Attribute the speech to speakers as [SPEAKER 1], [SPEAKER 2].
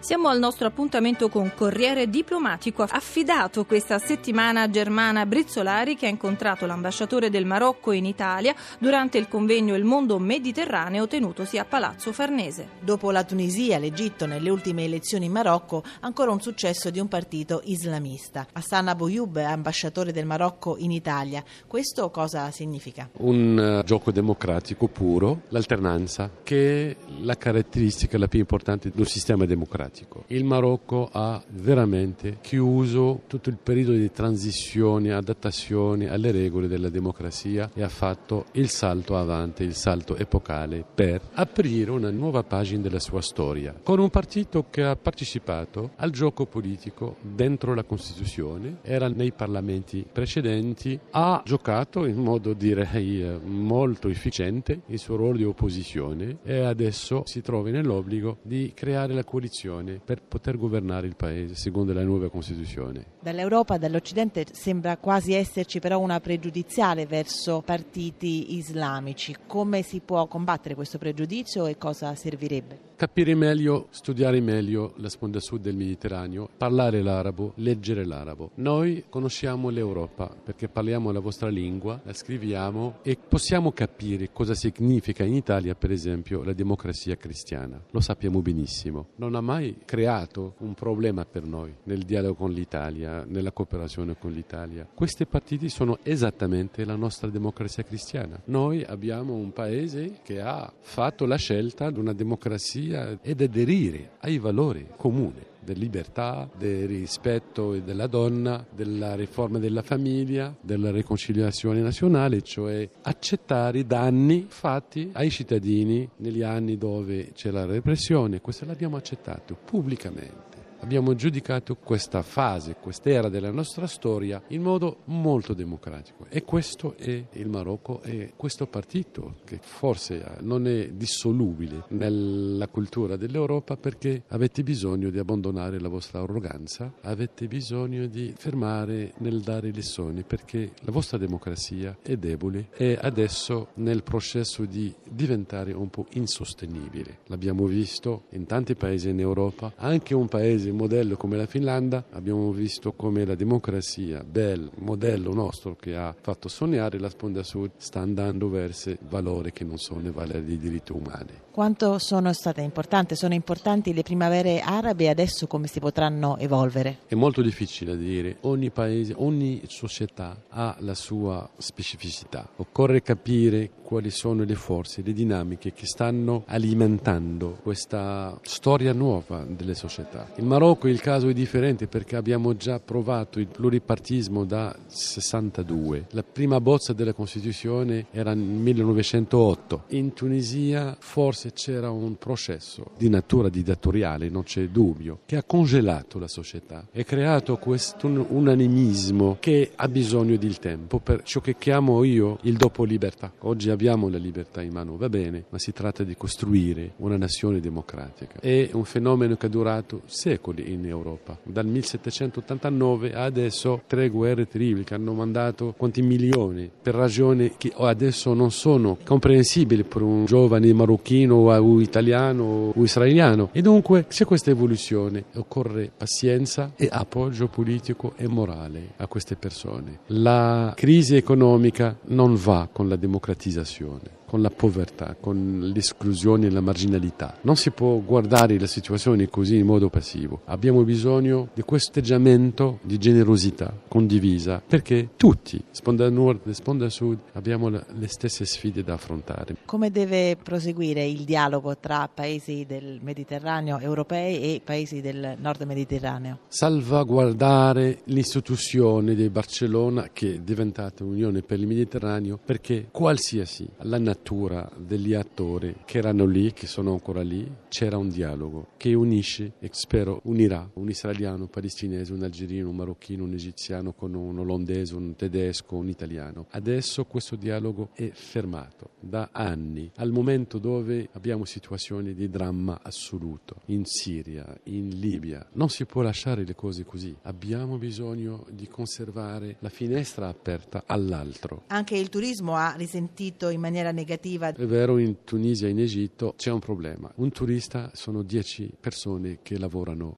[SPEAKER 1] Siamo al nostro appuntamento con Corriere Diplomatico, affidato questa settimana a Germana Brizzolari che ha incontrato l'ambasciatore del Marocco in Italia durante il convegno Il mondo mediterraneo tenutosi a Palazzo Farnese.
[SPEAKER 2] Dopo la Tunisia, l'Egitto nelle ultime elezioni in Marocco, ancora un successo di un partito islamista. Hassan Abouyub, ambasciatore del Marocco in Italia. Questo cosa significa?
[SPEAKER 3] Un uh, gioco democratico puro, l'alternanza, che è la caratteristica la più importante del sistema democratico democratico. Il Marocco ha veramente chiuso tutto il periodo di transizione, adattazione alle regole della democrazia e ha fatto il salto avanti, il salto epocale per aprire una nuova pagina della sua storia, con un partito che ha partecipato al gioco politico dentro la Costituzione, era nei parlamenti precedenti, ha giocato in modo direi molto efficiente il suo ruolo di opposizione e adesso si trova nell'obbligo di creare la coalizione condizioni per poter governare il paese secondo la nuova Costituzione.
[SPEAKER 2] Dall'Europa, dall'Occidente sembra quasi esserci però una pregiudiziale verso partiti islamici. Come si può combattere questo pregiudizio e cosa servirebbe?
[SPEAKER 3] Capire meglio, studiare meglio la sponda sud del Mediterraneo, parlare l'arabo, leggere l'arabo. Noi conosciamo l'Europa perché parliamo la vostra lingua, la scriviamo e possiamo capire cosa significa in Italia, per esempio, la democrazia cristiana. Lo sappiamo benissimo. Non ha mai creato un problema per noi nel dialogo con l'Italia, nella cooperazione con l'Italia. Questi partiti sono esattamente la nostra democrazia cristiana. Noi abbiamo un paese che ha fatto la scelta di una democrazia ed aderire ai valori comuni della libertà, del rispetto della donna, della riforma della famiglia, della riconciliazione nazionale, cioè accettare i danni fatti ai cittadini negli anni dove c'è la repressione. Questo l'abbiamo accettato pubblicamente abbiamo giudicato questa fase, quest'era della nostra storia in modo molto democratico e questo è il Marocco e questo partito che forse non è dissolubile nella cultura dell'Europa perché avete bisogno di abbandonare la vostra arroganza, avete bisogno di fermare nel dare lezioni perché la vostra democrazia è debole e adesso nel processo di diventare un po' insostenibile. L'abbiamo visto in tanti paesi in Europa, anche un paese modello come la Finlandia abbiamo visto come la democrazia, bel modello nostro che ha fatto sognare la sponda sud, sta andando verso valori che non sono i valori dei diritti umani.
[SPEAKER 2] Quanto sono state importanti? Sono importanti le primavere arabe e adesso come si potranno evolvere?
[SPEAKER 3] È molto difficile dire, ogni paese, ogni società ha la sua specificità. Occorre capire quali sono le forze, le dinamiche che stanno alimentando questa storia nuova delle società. Il Marocco il caso è differente perché abbiamo già provato il pluripartismo da 62. La prima bozza della Costituzione era nel 1908. In Tunisia forse c'era un processo di natura dittatoriale, non c'è dubbio, che ha congelato la società e creato questo unanimismo che ha bisogno del tempo per ciò che chiamo io il dopo libertà. Oggi abbiamo la libertà in mano, va bene, ma si tratta di costruire una nazione democratica. È un fenomeno che è durato secoli in Europa, dal 1789 a adesso tre guerre terribili che hanno mandato quanti milioni per ragioni che adesso non sono comprensibili per un giovane marocchino o italiano o israeliano. E dunque c'è questa evoluzione, occorre pazienza e appoggio politico e morale a queste persone. La crisi economica non va con la democratizzazione con la povertà, con l'esclusione e la marginalità. Non si può guardare la situazione così in modo passivo. Abbiamo bisogno di questo atteggiamento di generosità condivisa perché tutti, sponda nord e sponda sud, abbiamo le stesse sfide da affrontare.
[SPEAKER 2] Come deve proseguire il dialogo tra paesi del Mediterraneo europei e paesi del nord Mediterraneo?
[SPEAKER 3] Salvaguardare l'istituzione di Barcellona che è diventata Unione per il Mediterraneo perché qualsiasi la natura natura degli attori che erano lì, che sono ancora lì, c'era un dialogo che unisce e spero unirà un israeliano, un palestinese, un algerino, un marocchino, un egiziano con un olandese, un tedesco, un italiano. Adesso questo dialogo è fermato da anni, al momento dove abbiamo situazioni di dramma assoluto in Siria, in Libia. Non si può lasciare le cose così. Abbiamo bisogno di conservare la finestra aperta all'altro.
[SPEAKER 2] Anche il turismo ha risentito in maniera negativa.
[SPEAKER 3] È vero, in Tunisia e in Egitto c'è un problema. Un turista sono 10 persone che lavorano